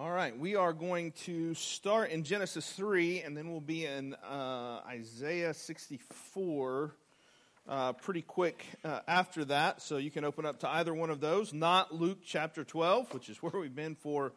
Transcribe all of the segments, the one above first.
All right, we are going to start in Genesis 3, and then we'll be in uh, Isaiah 64 uh, pretty quick uh, after that. So you can open up to either one of those, not Luke chapter 12, which is where we've been for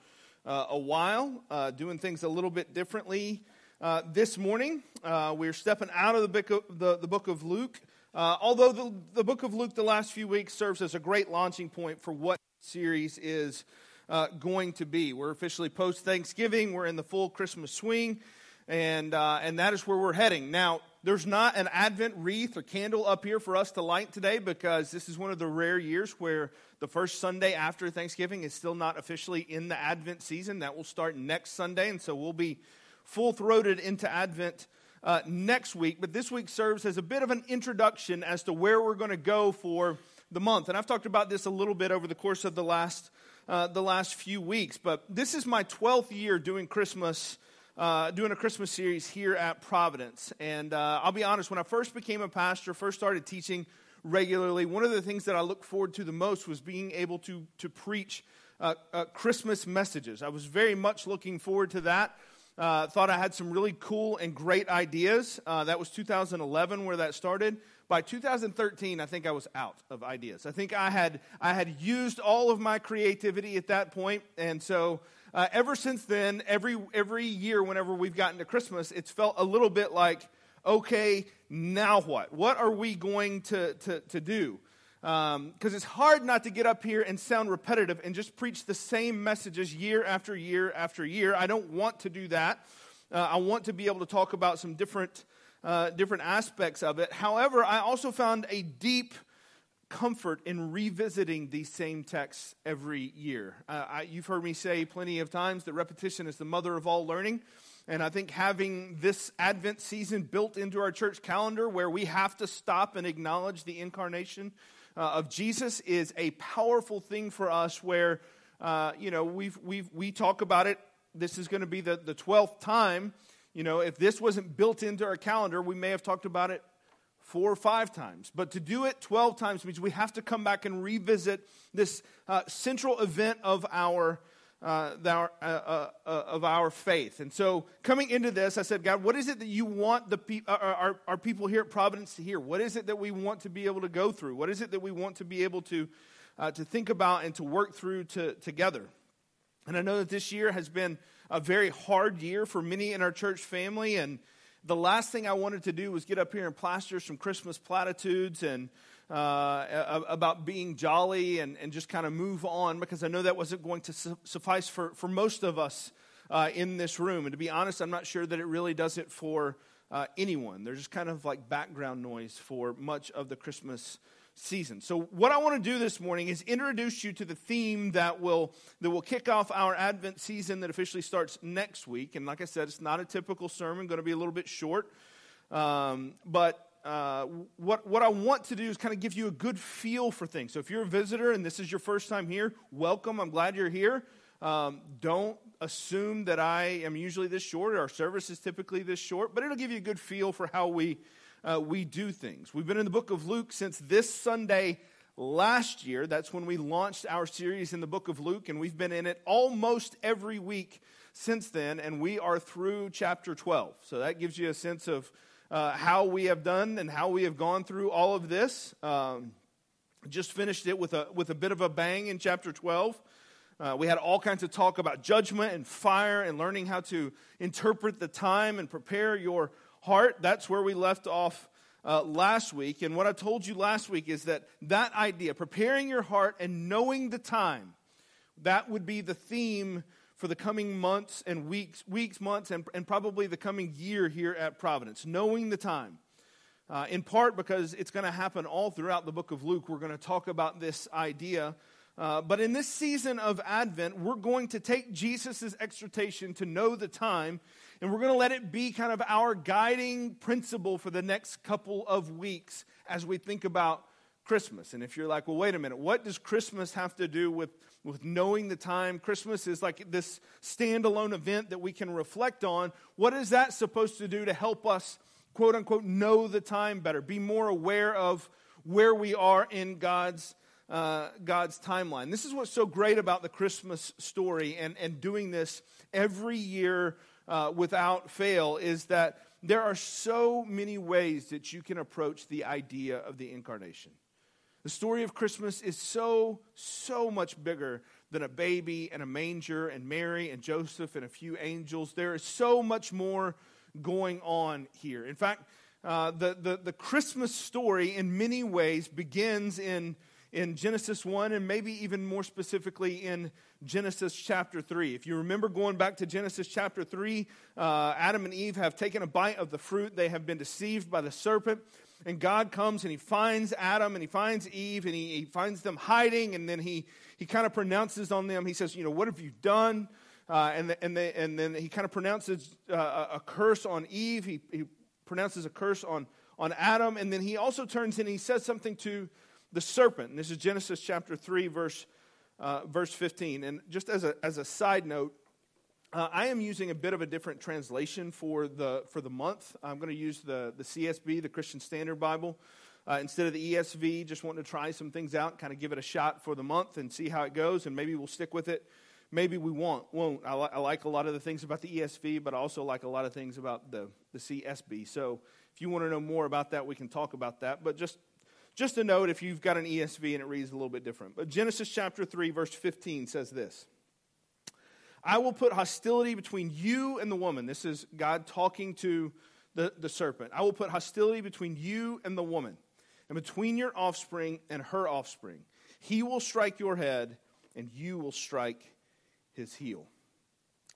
uh, a while, uh, doing things a little bit differently. Uh, this morning, we're stepping out of the book of, the, the book of Luke. although the, the book of Luke the last few weeks serves as a great launching point for what series is uh, going to be. We're officially post Thanksgiving. We're in the full Christmas swing, and uh, and that is where we're heading. Now, there's not an Advent wreath or candle up here for us to light today because this is one of the rare years where the first Sunday after Thanksgiving is still not officially in the Advent season. That will start next Sunday, and so we'll be full throated into Advent. Uh, next week, but this week serves as a bit of an introduction as to where we're going to go for the month. And I've talked about this a little bit over the course of the last uh, the last few weeks. But this is my 12th year doing Christmas, uh, doing a Christmas series here at Providence. And uh, I'll be honest, when I first became a pastor, first started teaching regularly, one of the things that I looked forward to the most was being able to, to preach uh, uh, Christmas messages. I was very much looking forward to that. Uh, thought I had some really cool and great ideas. Uh, that was 2011 where that started. By 2013, I think I was out of ideas. I think I had I had used all of my creativity at that point, and so uh, ever since then, every every year, whenever we've gotten to Christmas, it's felt a little bit like, okay, now what? What are we going to to, to do? Because um, it's hard not to get up here and sound repetitive and just preach the same messages year after year after year. I don't want to do that. Uh, I want to be able to talk about some different, uh, different aspects of it. However, I also found a deep comfort in revisiting these same texts every year. Uh, I, you've heard me say plenty of times that repetition is the mother of all learning. And I think having this Advent season built into our church calendar where we have to stop and acknowledge the incarnation uh, of Jesus is a powerful thing for us where, uh, you know, we've, we've, we talk about it. This is going to be the, the 12th time. You know, if this wasn't built into our calendar, we may have talked about it four or five times. But to do it 12 times means we have to come back and revisit this uh, central event of our uh, uh, uh, uh, of our faith. And so, coming into this, I said, God, what is it that you want the pe- uh, our, our people here at Providence to hear? What is it that we want to be able to go through? What is it that we want to be able to, to think about and to work through to, together? And I know that this year has been a very hard year for many in our church family. And the last thing I wanted to do was get up here and plaster some Christmas platitudes and uh, about being jolly and, and just kind of move on because I know that wasn't going to su- suffice for, for most of us uh, in this room. And to be honest, I'm not sure that it really does it for uh, anyone. They're just kind of like background noise for much of the Christmas season. So what I want to do this morning is introduce you to the theme that will that will kick off our Advent season that officially starts next week. And like I said, it's not a typical sermon, going to be a little bit short. Um, but uh, what, what I want to do is kind of give you a good feel for things. So if you're a visitor and this is your first time here, welcome. I'm glad you're here. Um, don't assume that I am usually this short. Our service is typically this short, but it'll give you a good feel for how we, uh, we do things. We've been in the book of Luke since this Sunday last year. That's when we launched our series in the book of Luke, and we've been in it almost every week since then, and we are through chapter 12. So that gives you a sense of uh, how we have done and how we have gone through all of this. Um, just finished it with a, with a bit of a bang in chapter 12. Uh, we had all kinds of talk about judgment and fire and learning how to interpret the time and prepare your heart. That's where we left off uh, last week. And what I told you last week is that that idea, preparing your heart and knowing the time, that would be the theme for the coming months and weeks, weeks, months, and, and probably the coming year here at Providence, knowing the time. Uh, in part because it's going to happen all throughout the book of Luke. We're going to talk about this idea. Uh, but in this season of Advent, we're going to take Jesus' exhortation to know the time, and we're going to let it be kind of our guiding principle for the next couple of weeks as we think about Christmas. And if you're like, well, wait a minute, what does Christmas have to do with, with knowing the time? Christmas is like this standalone event that we can reflect on. What is that supposed to do to help us, quote unquote, know the time better, be more aware of where we are in God's uh, God's timeline. This is what's so great about the Christmas story and, and doing this every year uh, without fail is that there are so many ways that you can approach the idea of the incarnation. The story of Christmas is so, so much bigger than a baby and a manger and Mary and Joseph and a few angels. There is so much more going on here. In fact, uh, the, the, the Christmas story, in many ways, begins in, in Genesis 1 and maybe even more specifically in Genesis chapter 3. If you remember going back to Genesis chapter 3, uh, Adam and Eve have taken a bite of the fruit. They have been deceived by the serpent. And God comes and he finds Adam and he finds Eve and he, he finds them hiding. And then he, he kind of pronounces on them. He says, You know, what have you done? Uh, and, the, and, the, and then he kind of pronounces uh, a curse on Eve. He, he pronounces a curse on, on Adam. And then he also turns and he says something to the serpent. And this is Genesis chapter 3, verse, uh, verse 15. And just as a, as a side note, uh, I am using a bit of a different translation for the, for the month. I'm going to use the, the CSB, the Christian Standard Bible, uh, instead of the ESV. Just wanting to try some things out, kind of give it a shot for the month and see how it goes, and maybe we'll stick with it. Maybe we won't. won't. I, li- I like a lot of the things about the ESV, but I also like a lot of things about the, the CSB. So if you want to know more about that, we can talk about that. But just, just a note if you've got an ESV and it reads a little bit different. But Genesis chapter 3, verse 15 says this. I will put hostility between you and the woman. This is God talking to the, the serpent. I will put hostility between you and the woman, and between your offspring and her offspring. He will strike your head, and you will strike his heel.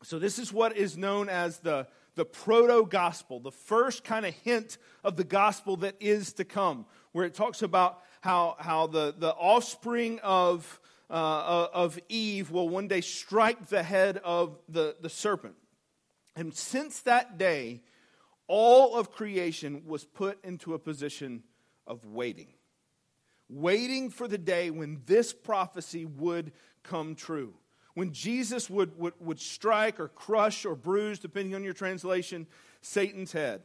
So, this is what is known as the, the proto gospel, the first kind of hint of the gospel that is to come, where it talks about how, how the, the offspring of uh, of Eve will one day strike the head of the, the serpent. And since that day, all of creation was put into a position of waiting. Waiting for the day when this prophecy would come true. When Jesus would, would, would strike or crush or bruise, depending on your translation, Satan's head.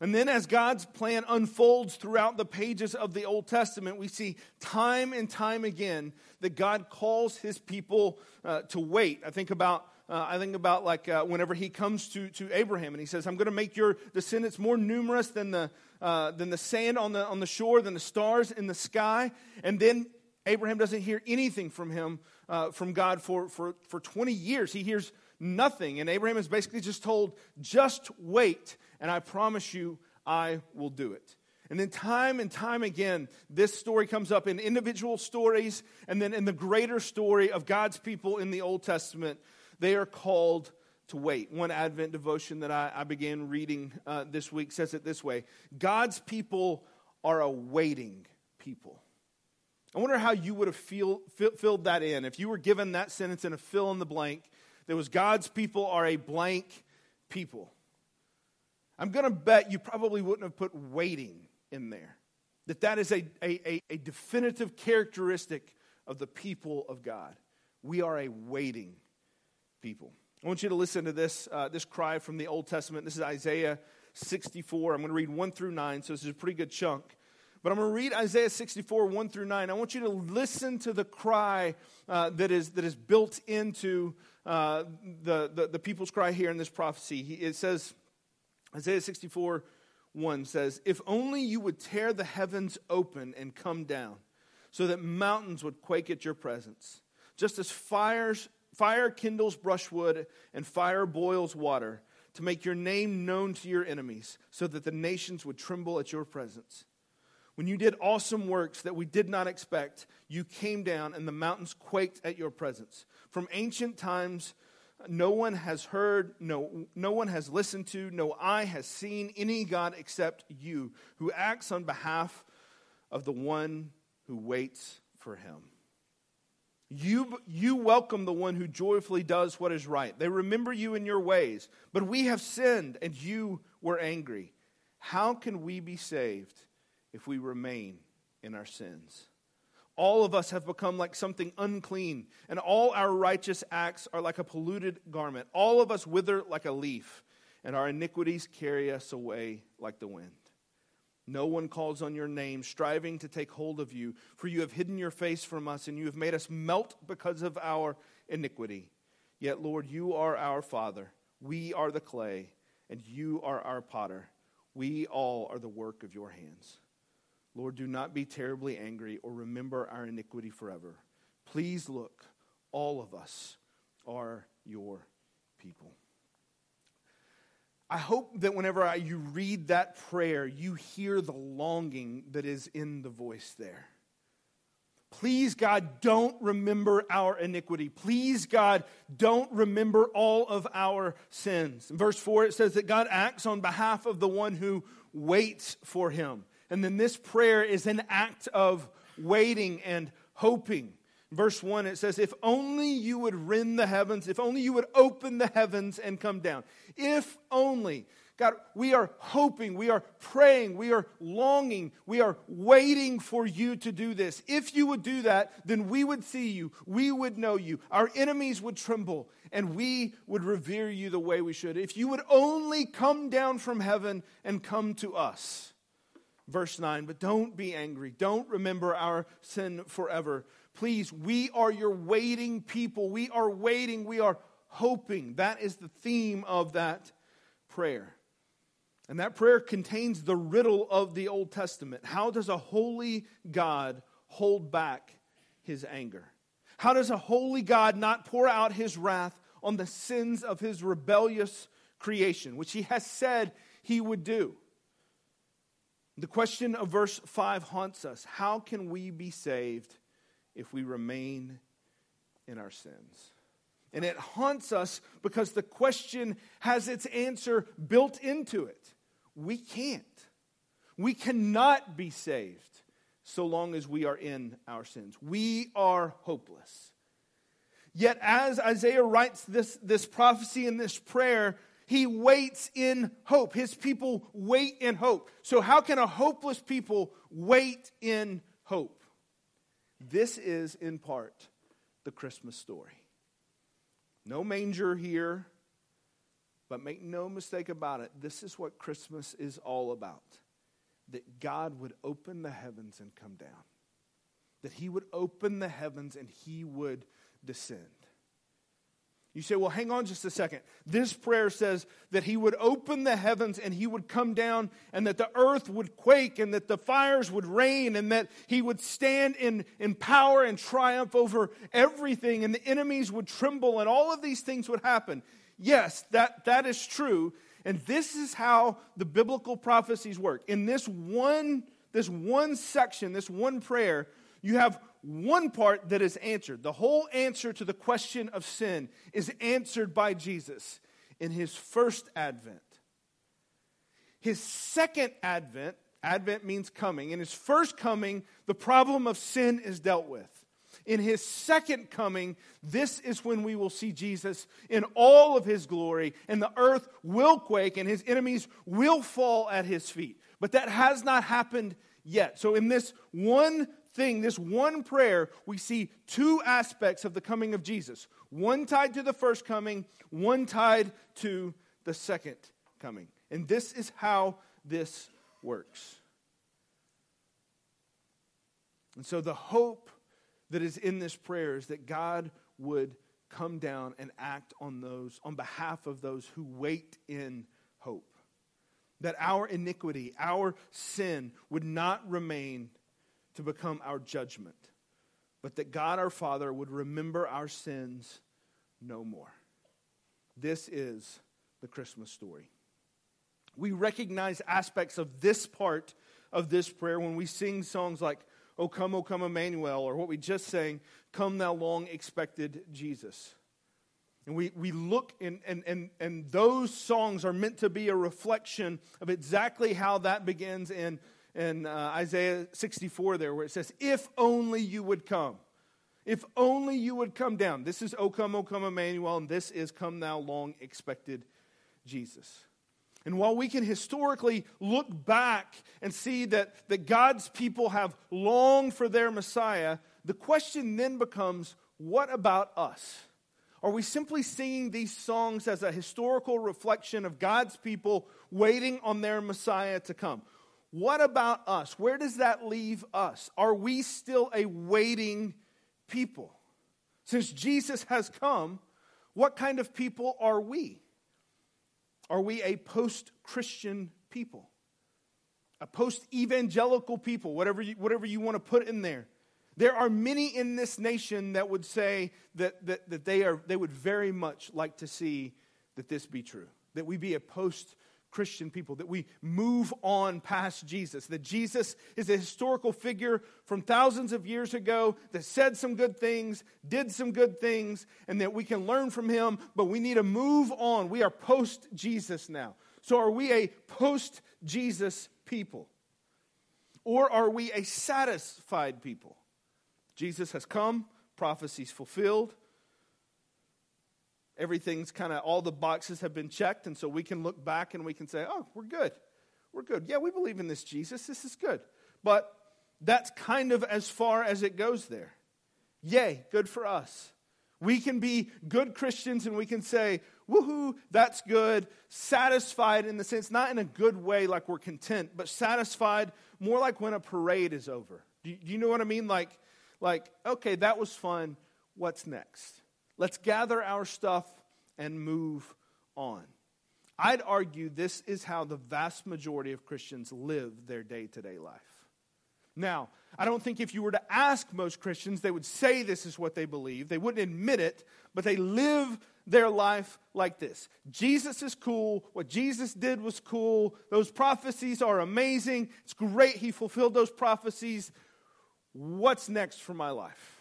And then, as God's plan unfolds throughout the pages of the Old Testament, we see time and time again that God calls his people uh, to wait. I think about. Uh, I think about like uh, whenever he comes to, to Abraham and he says, I'm going to make your descendants more numerous than the, uh, than the sand on the, on the shore, than the stars in the sky. And then Abraham doesn't hear anything from him, uh, from God for, for, for 20 years. He hears nothing. And Abraham is basically just told, just wait and I promise you, I will do it. And then, time and time again, this story comes up in individual stories and then in the greater story of God's people in the Old Testament. They are called to wait. One Advent devotion that I, I began reading uh, this week says it this way God's people are a waiting people. I wonder how you would have feel, filled that in if you were given that sentence in a fill in the blank. There was God's people are a blank people. I'm going to bet you probably wouldn't have put waiting in there. That that is a, a, a, definitive characteristic of the people of God. We are a waiting people. I want you to listen to this, uh, this cry from the Old Testament. This is Isaiah 64. I'm going to read 1 through 9, so this is a pretty good chunk. But I'm going to read Isaiah 64, 1 through 9. I want you to listen to the cry uh, that, is, that is built into uh, the, the, the people's cry here in this prophecy. He, it says, Isaiah 64 1 says, If only you would tear the heavens open and come down, so that mountains would quake at your presence. Just as fires, fire kindles brushwood and fire boils water, to make your name known to your enemies, so that the nations would tremble at your presence. When you did awesome works that we did not expect, you came down and the mountains quaked at your presence. From ancient times, no one has heard, no, no one has listened to, no eye has seen any God except you, who acts on behalf of the one who waits for him. You, you welcome the one who joyfully does what is right. They remember you in your ways, but we have sinned and you were angry. How can we be saved if we remain in our sins? All of us have become like something unclean, and all our righteous acts are like a polluted garment. All of us wither like a leaf, and our iniquities carry us away like the wind. No one calls on your name, striving to take hold of you, for you have hidden your face from us, and you have made us melt because of our iniquity. Yet, Lord, you are our Father. We are the clay, and you are our potter. We all are the work of your hands. Lord, do not be terribly angry or remember our iniquity forever. Please look, all of us are your people. I hope that whenever I, you read that prayer, you hear the longing that is in the voice there. Please, God, don't remember our iniquity. Please, God, don't remember all of our sins. In verse 4, it says that God acts on behalf of the one who waits for him. And then this prayer is an act of waiting and hoping. Verse 1, it says, If only you would rend the heavens, if only you would open the heavens and come down. If only. God, we are hoping, we are praying, we are longing, we are waiting for you to do this. If you would do that, then we would see you, we would know you, our enemies would tremble, and we would revere you the way we should. If you would only come down from heaven and come to us. Verse 9, but don't be angry. Don't remember our sin forever. Please, we are your waiting people. We are waiting. We are hoping. That is the theme of that prayer. And that prayer contains the riddle of the Old Testament. How does a holy God hold back his anger? How does a holy God not pour out his wrath on the sins of his rebellious creation, which he has said he would do? The question of verse 5 haunts us How can we be saved if we remain in our sins. And it haunts us because the question has its answer built into it. We can't. We cannot be saved so long as we are in our sins. We are hopeless. Yet, as Isaiah writes this, this prophecy and this prayer, he waits in hope. His people wait in hope. So, how can a hopeless people wait in hope? This is, in part, the Christmas story. No manger here, but make no mistake about it, this is what Christmas is all about. That God would open the heavens and come down. That He would open the heavens and He would descend. You say, well, hang on just a second. This prayer says that he would open the heavens and he would come down and that the earth would quake and that the fires would rain and that he would stand in, in power and triumph over everything and the enemies would tremble and all of these things would happen. Yes, that, that is true. And this is how the biblical prophecies work. In this one, this one section, this one prayer, you have one part that is answered. The whole answer to the question of sin is answered by Jesus in his first advent. His second advent, advent means coming, in his first coming, the problem of sin is dealt with. In his second coming, this is when we will see Jesus in all of his glory, and the earth will quake, and his enemies will fall at his feet. But that has not happened yet. So, in this one thing, this one prayer, we see two aspects of the coming of Jesus one tied to the first coming, one tied to the second coming. And this is how this works. And so the hope that is in this prayer is that God would come down and act on those on behalf of those who wait in hope. That our iniquity, our sin would not remain to become our judgment, but that God our Father would remember our sins no more. This is the Christmas story. We recognize aspects of this part of this prayer when we sing songs like, O come, O come, Emmanuel, or what we just sang, Come, thou long expected Jesus. And we, we look, in, and, and, and those songs are meant to be a reflection of exactly how that begins in in uh, Isaiah 64 there, where it says, If only you would come. If only you would come down. This is O come, O come, Emmanuel, and this is Come Thou Long Expected Jesus. And while we can historically look back and see that, that God's people have longed for their Messiah, the question then becomes what about us? Are we simply singing these songs as a historical reflection of God's people waiting on their Messiah to come? what about us? Where does that leave us? Are we still a waiting people? Since Jesus has come, what kind of people are we? Are we a post Christian people? A post evangelical people, whatever you, whatever you want to put in there. There are many in this nation that would say that, that, that they, are, they would very much like to see that this be true, that we be a post Christian people, that we move on past Jesus, that Jesus is a historical figure from thousands of years ago that said some good things, did some good things, and that we can learn from him, but we need to move on. We are post Jesus now. So, are we a post Jesus people? Or are we a satisfied people? Jesus has come, prophecies fulfilled, everything's kind of all the boxes have been checked and so we can look back and we can say oh we're good. We're good. Yeah we believe in this jesus. This is good. But that's kind of as far as it goes there. Yay good for us. We can be good christians and we can say woohoo that's good. Satisfied in the sense not in a good way like we're content but satisfied more like when a parade is over. Do you, do you know what i mean? Like like okay that was fun what's next Let's gather our stuff and move on. I'd argue this is how the vast majority of Christians live their day to day life. Now, I don't think if you were to ask most Christians, they would say this is what they believe. They wouldn't admit it, but they live their life like this Jesus is cool. What Jesus did was cool. Those prophecies are amazing. It's great. He fulfilled those prophecies. What's next for my life?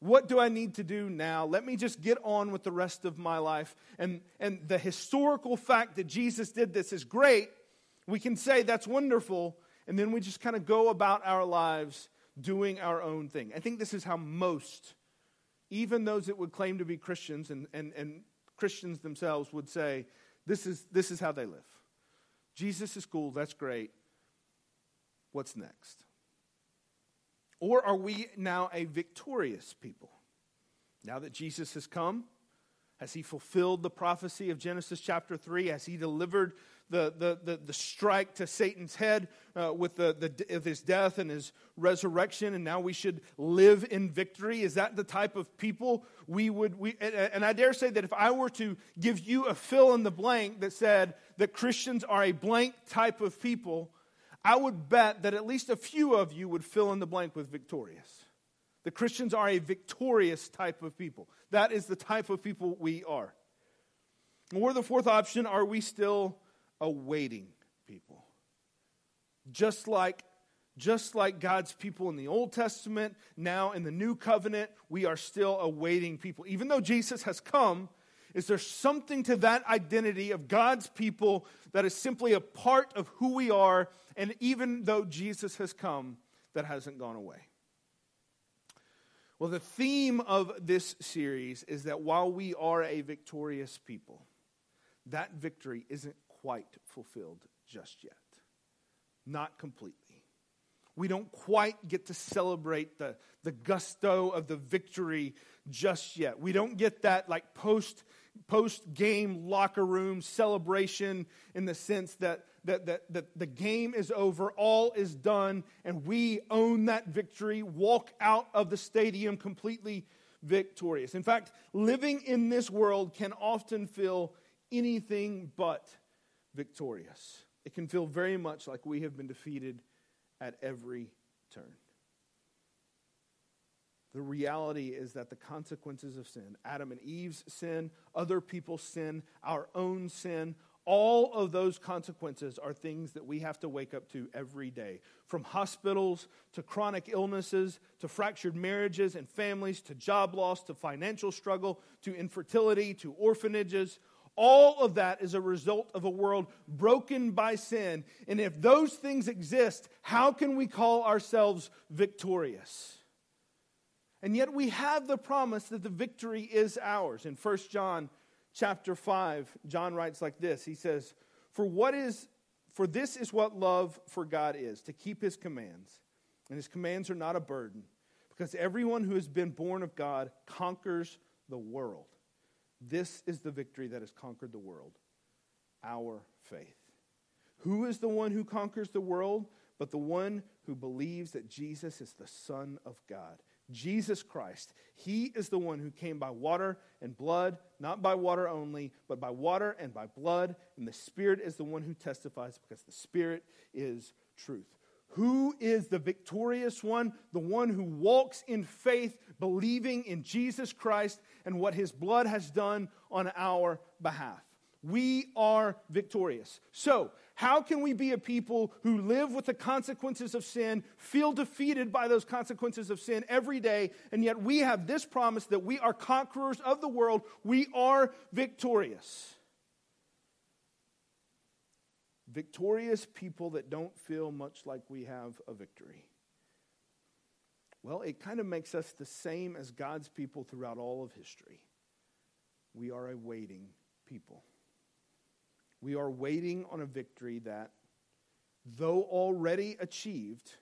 What do I need to do now? Let me just get on with the rest of my life. And, and the historical fact that Jesus did this is great. We can say that's wonderful. And then we just kind of go about our lives doing our own thing. I think this is how most, even those that would claim to be Christians and, and, and Christians themselves, would say this is, this is how they live. Jesus is cool. That's great. What's next? Or are we now a victorious people? Now that Jesus has come, has he fulfilled the prophecy of Genesis chapter 3? Has he delivered the, the, the, the strike to Satan's head uh, with the, the, of his death and his resurrection? And now we should live in victory? Is that the type of people we would? We, and I dare say that if I were to give you a fill in the blank that said that Christians are a blank type of people, I would bet that at least a few of you would fill in the blank with victorious. The Christians are a victorious type of people. That is the type of people we are. Or the fourth option, are we still awaiting people? Just like just like God's people in the Old Testament, now in the New Covenant, we are still awaiting people. Even though Jesus has come, is there something to that identity of God's people that is simply a part of who we are, and even though Jesus has come, that hasn't gone away? Well, the theme of this series is that while we are a victorious people, that victory isn't quite fulfilled just yet. Not completely. We don't quite get to celebrate the, the gusto of the victory just yet. We don't get that like post post game locker room celebration in the sense that, that, that, that the game is over, all is done, and we own that victory, walk out of the stadium completely victorious. In fact, living in this world can often feel anything but victorious. It can feel very much like we have been defeated at every turn. The reality is that the consequences of sin, Adam and Eve's sin, other people's sin, our own sin, all of those consequences are things that we have to wake up to every day. From hospitals to chronic illnesses to fractured marriages and families to job loss to financial struggle to infertility to orphanages. All of that is a result of a world broken by sin. And if those things exist, how can we call ourselves victorious? And yet we have the promise that the victory is ours. In 1 John chapter 5, John writes like this. He says, "For what is for this is what love for God is, to keep his commands. And his commands are not a burden, because everyone who has been born of God conquers the world. This is the victory that has conquered the world, our faith. Who is the one who conquers the world? but the one who believes that Jesus is the Son of God. Jesus Christ. He is the one who came by water and blood, not by water only, but by water and by blood. And the Spirit is the one who testifies because the Spirit is truth. Who is the victorious one? The one who walks in faith, believing in Jesus Christ and what his blood has done on our behalf. We are victorious. So, how can we be a people who live with the consequences of sin, feel defeated by those consequences of sin every day, and yet we have this promise that we are conquerors of the world? We are victorious. Victorious people that don't feel much like we have a victory. Well, it kind of makes us the same as God's people throughout all of history. We are a waiting people. We are waiting on a victory that, though already achieved,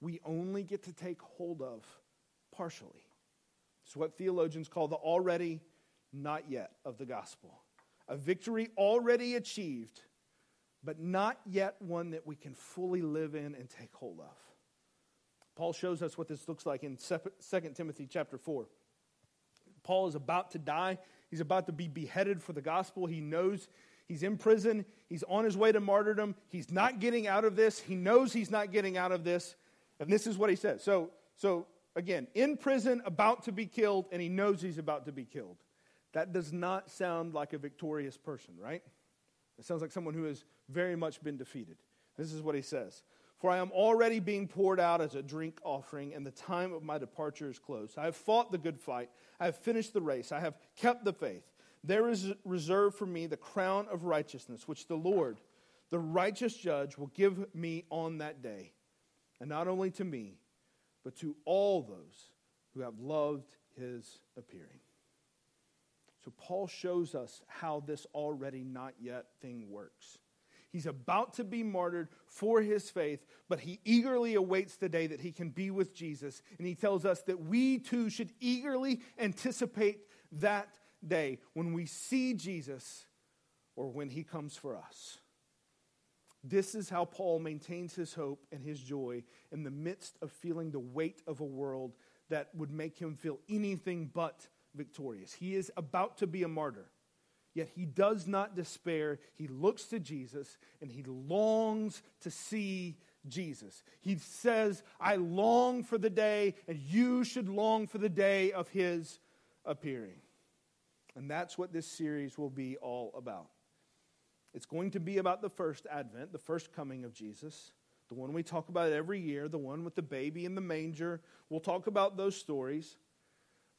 we only get to take hold of partially. It's what theologians call the already, not yet of the gospel. A victory already achieved, but not yet one that we can fully live in and take hold of. Paul shows us what this looks like in 2 Timothy chapter 4. Paul is about to die. He's about to be beheaded for the gospel. He knows He's in prison. He's on his way to martyrdom. He's not getting out of this. He knows he's not getting out of this. And this is what he says. So, so again, in prison, about to be killed, and he knows he's about to be killed. That does not sound like a victorious person, right? It sounds like someone who has very much been defeated. This is what he says For I am already being poured out as a drink offering, and the time of my departure is close. I have fought the good fight. I have finished the race. I have kept the faith. There is reserved for me the crown of righteousness, which the Lord, the righteous judge, will give me on that day. And not only to me, but to all those who have loved his appearing. So Paul shows us how this already not yet thing works. He's about to be martyred for his faith, but he eagerly awaits the day that he can be with Jesus. And he tells us that we too should eagerly anticipate that day when we see Jesus or when he comes for us. This is how Paul maintains his hope and his joy in the midst of feeling the weight of a world that would make him feel anything but victorious. He is about to be a martyr, yet he does not despair. He looks to Jesus and he longs to see Jesus. He says, I long for the day, and you should long for the day of his appearing. And that's what this series will be all about. It's going to be about the first advent, the first coming of Jesus, the one we talk about every year, the one with the baby in the manger. We'll talk about those stories.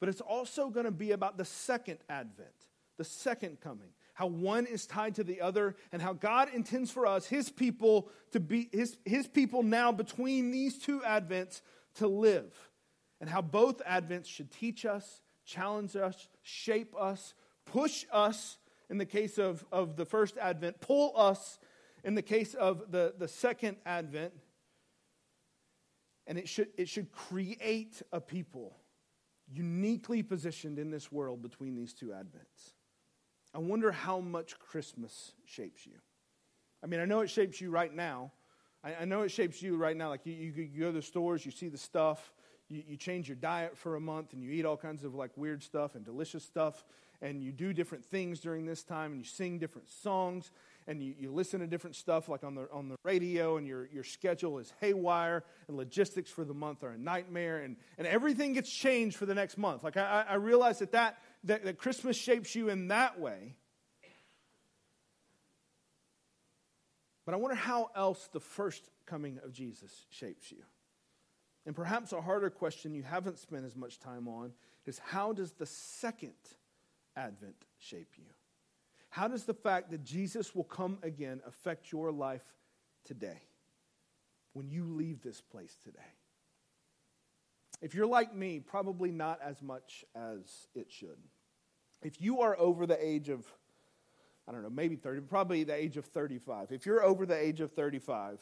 But it's also going to be about the second advent, the second coming, how one is tied to the other, and how God intends for us, his people, to be his, his people now between these two advents to live, and how both advents should teach us challenge us, shape us, push us in the case of, of the first advent, pull us in the case of the, the second advent. And it should, it should create a people uniquely positioned in this world between these two advents. I wonder how much Christmas shapes you. I mean, I know it shapes you right now. I, I know it shapes you right now. Like you, you, you go to the stores, you see the stuff, you, you change your diet for a month and you eat all kinds of like weird stuff and delicious stuff and you do different things during this time and you sing different songs and you, you listen to different stuff like on the, on the radio and your, your schedule is haywire and logistics for the month are a nightmare and, and everything gets changed for the next month. Like i, I realize that, that, that, that christmas shapes you in that way. But i wonder how else the first coming of jesus shapes you and perhaps a harder question you haven't spent as much time on is how does the second advent shape you? How does the fact that Jesus will come again affect your life today when you leave this place today? If you're like me, probably not as much as it should. If you are over the age of, I don't know, maybe 30, probably the age of 35, if you're over the age of 35,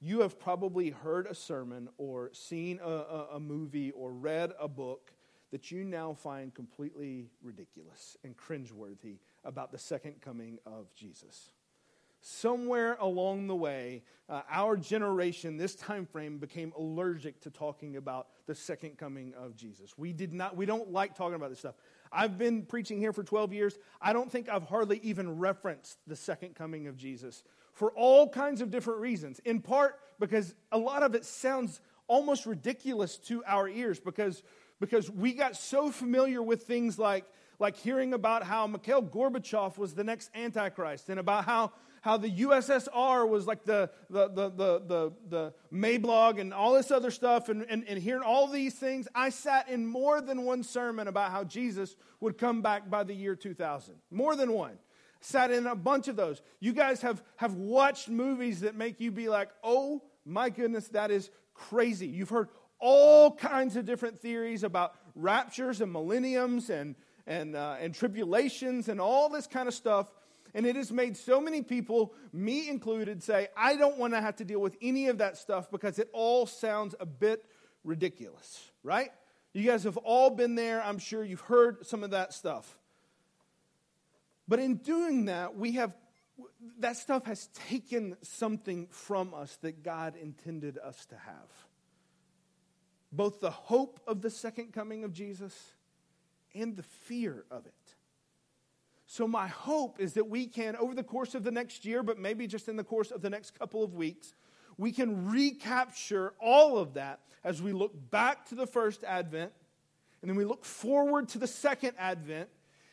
you have probably heard a sermon or seen a, a, a, movie or read a book that you now find completely ridiculous and cringeworthy about the second coming of Jesus. somewhere along the way, uh, our generation, this time frame, became allergic to talking about the second coming of Jesus. We did not, we don't like talking about this stuff. I've been preaching here for 12 years. I don't think I've hardly even referenced the second coming of Jesus for all kinds of different reasons. In part because a lot of it sounds almost ridiculous to our ears because, because we got so familiar with things like, like hearing about how Mikhail Gorbachev was the next Antichrist and about how how the USSR was like the, the, the, the, the, the Magog and all this other stuff, and, and, and hearing all these things, I sat in more than one sermon about how Jesus would come back by the year 2000. More than one. Sat in a bunch of those. You guys have, have watched movies that make you be like, oh my goodness, that is crazy. You've heard all kinds of different theories about raptures and millenniums and, and, uh, and tribulations and all this kind of stuff. And it has made so many people, me included, say, I don't want to have to deal with any of that stuff because it all sounds a bit ridiculous, right? You guys have all been there. I'm sure you've heard some of that stuff. But in doing that, we have that stuff has taken something from us that God intended us to have. Both the hope of the second coming of Jesus and the fear of it. So, my hope is that we can, over the course of the next year, but maybe just in the course of the next couple of weeks, we can recapture all of that as we look back to the first advent, and then we look forward to the second advent,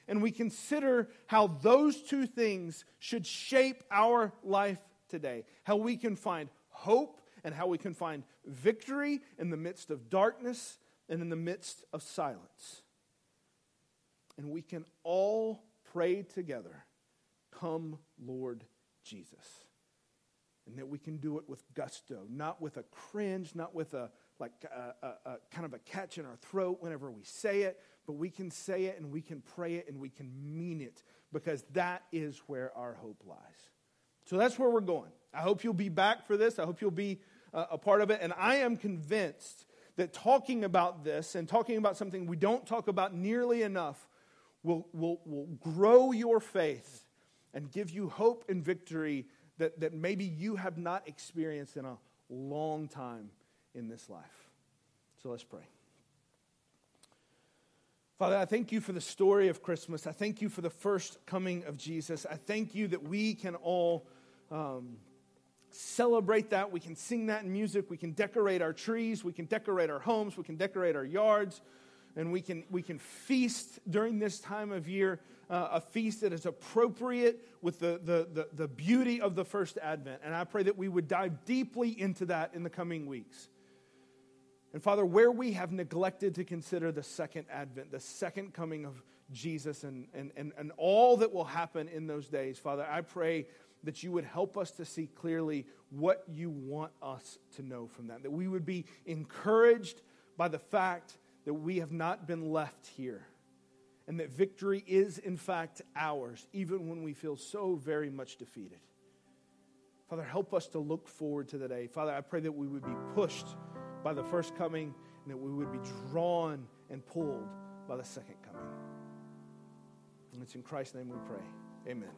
and we consider how those two things should shape our life today. How we can find hope and how we can find victory in the midst of darkness and in the midst of silence. And we can all pray together, Come, Lord Jesus. And that we can do it with gusto, not with a cringe, not with a like a, a, a kind of a catch in our throat whenever we say it, but we can say it and we can pray it and we can mean it because that is where our hope lies. So that's where we're going. I hope you'll be back for this. I hope you'll be uh, a part of it. And I am convinced that talking about this and talking about something we don't talk about nearly enough will, will, will grow your faith and give you hope and victory that, that maybe you have not experienced in a long time in this life. So let's pray. Father, I thank you for the story of Christmas. I thank you for the first coming of Jesus. I thank you that we can all um, celebrate that. We can sing that in music. We can decorate our trees. We can decorate our homes. We can decorate our yards and we can, we can feast during this time of year, uh, a feast that is appropriate with the, the, the, the beauty of the first advent. And I pray that we would dive deeply into that in the coming weeks. And Father, where we have neglected to consider the second advent, the second coming of Jesus, and, and, and, and all that will happen in those days, Father, I pray that you would help us to see clearly what you want us to know from that. That we would be encouraged by the fact that we have not been left here and that victory is, in fact, ours, even when we feel so very much defeated. Father, help us to look forward to the day. Father, I pray that we would be pushed by the first coming and that we would be drawn and pulled by the second coming. And it's in Christ's name we pray. Amen.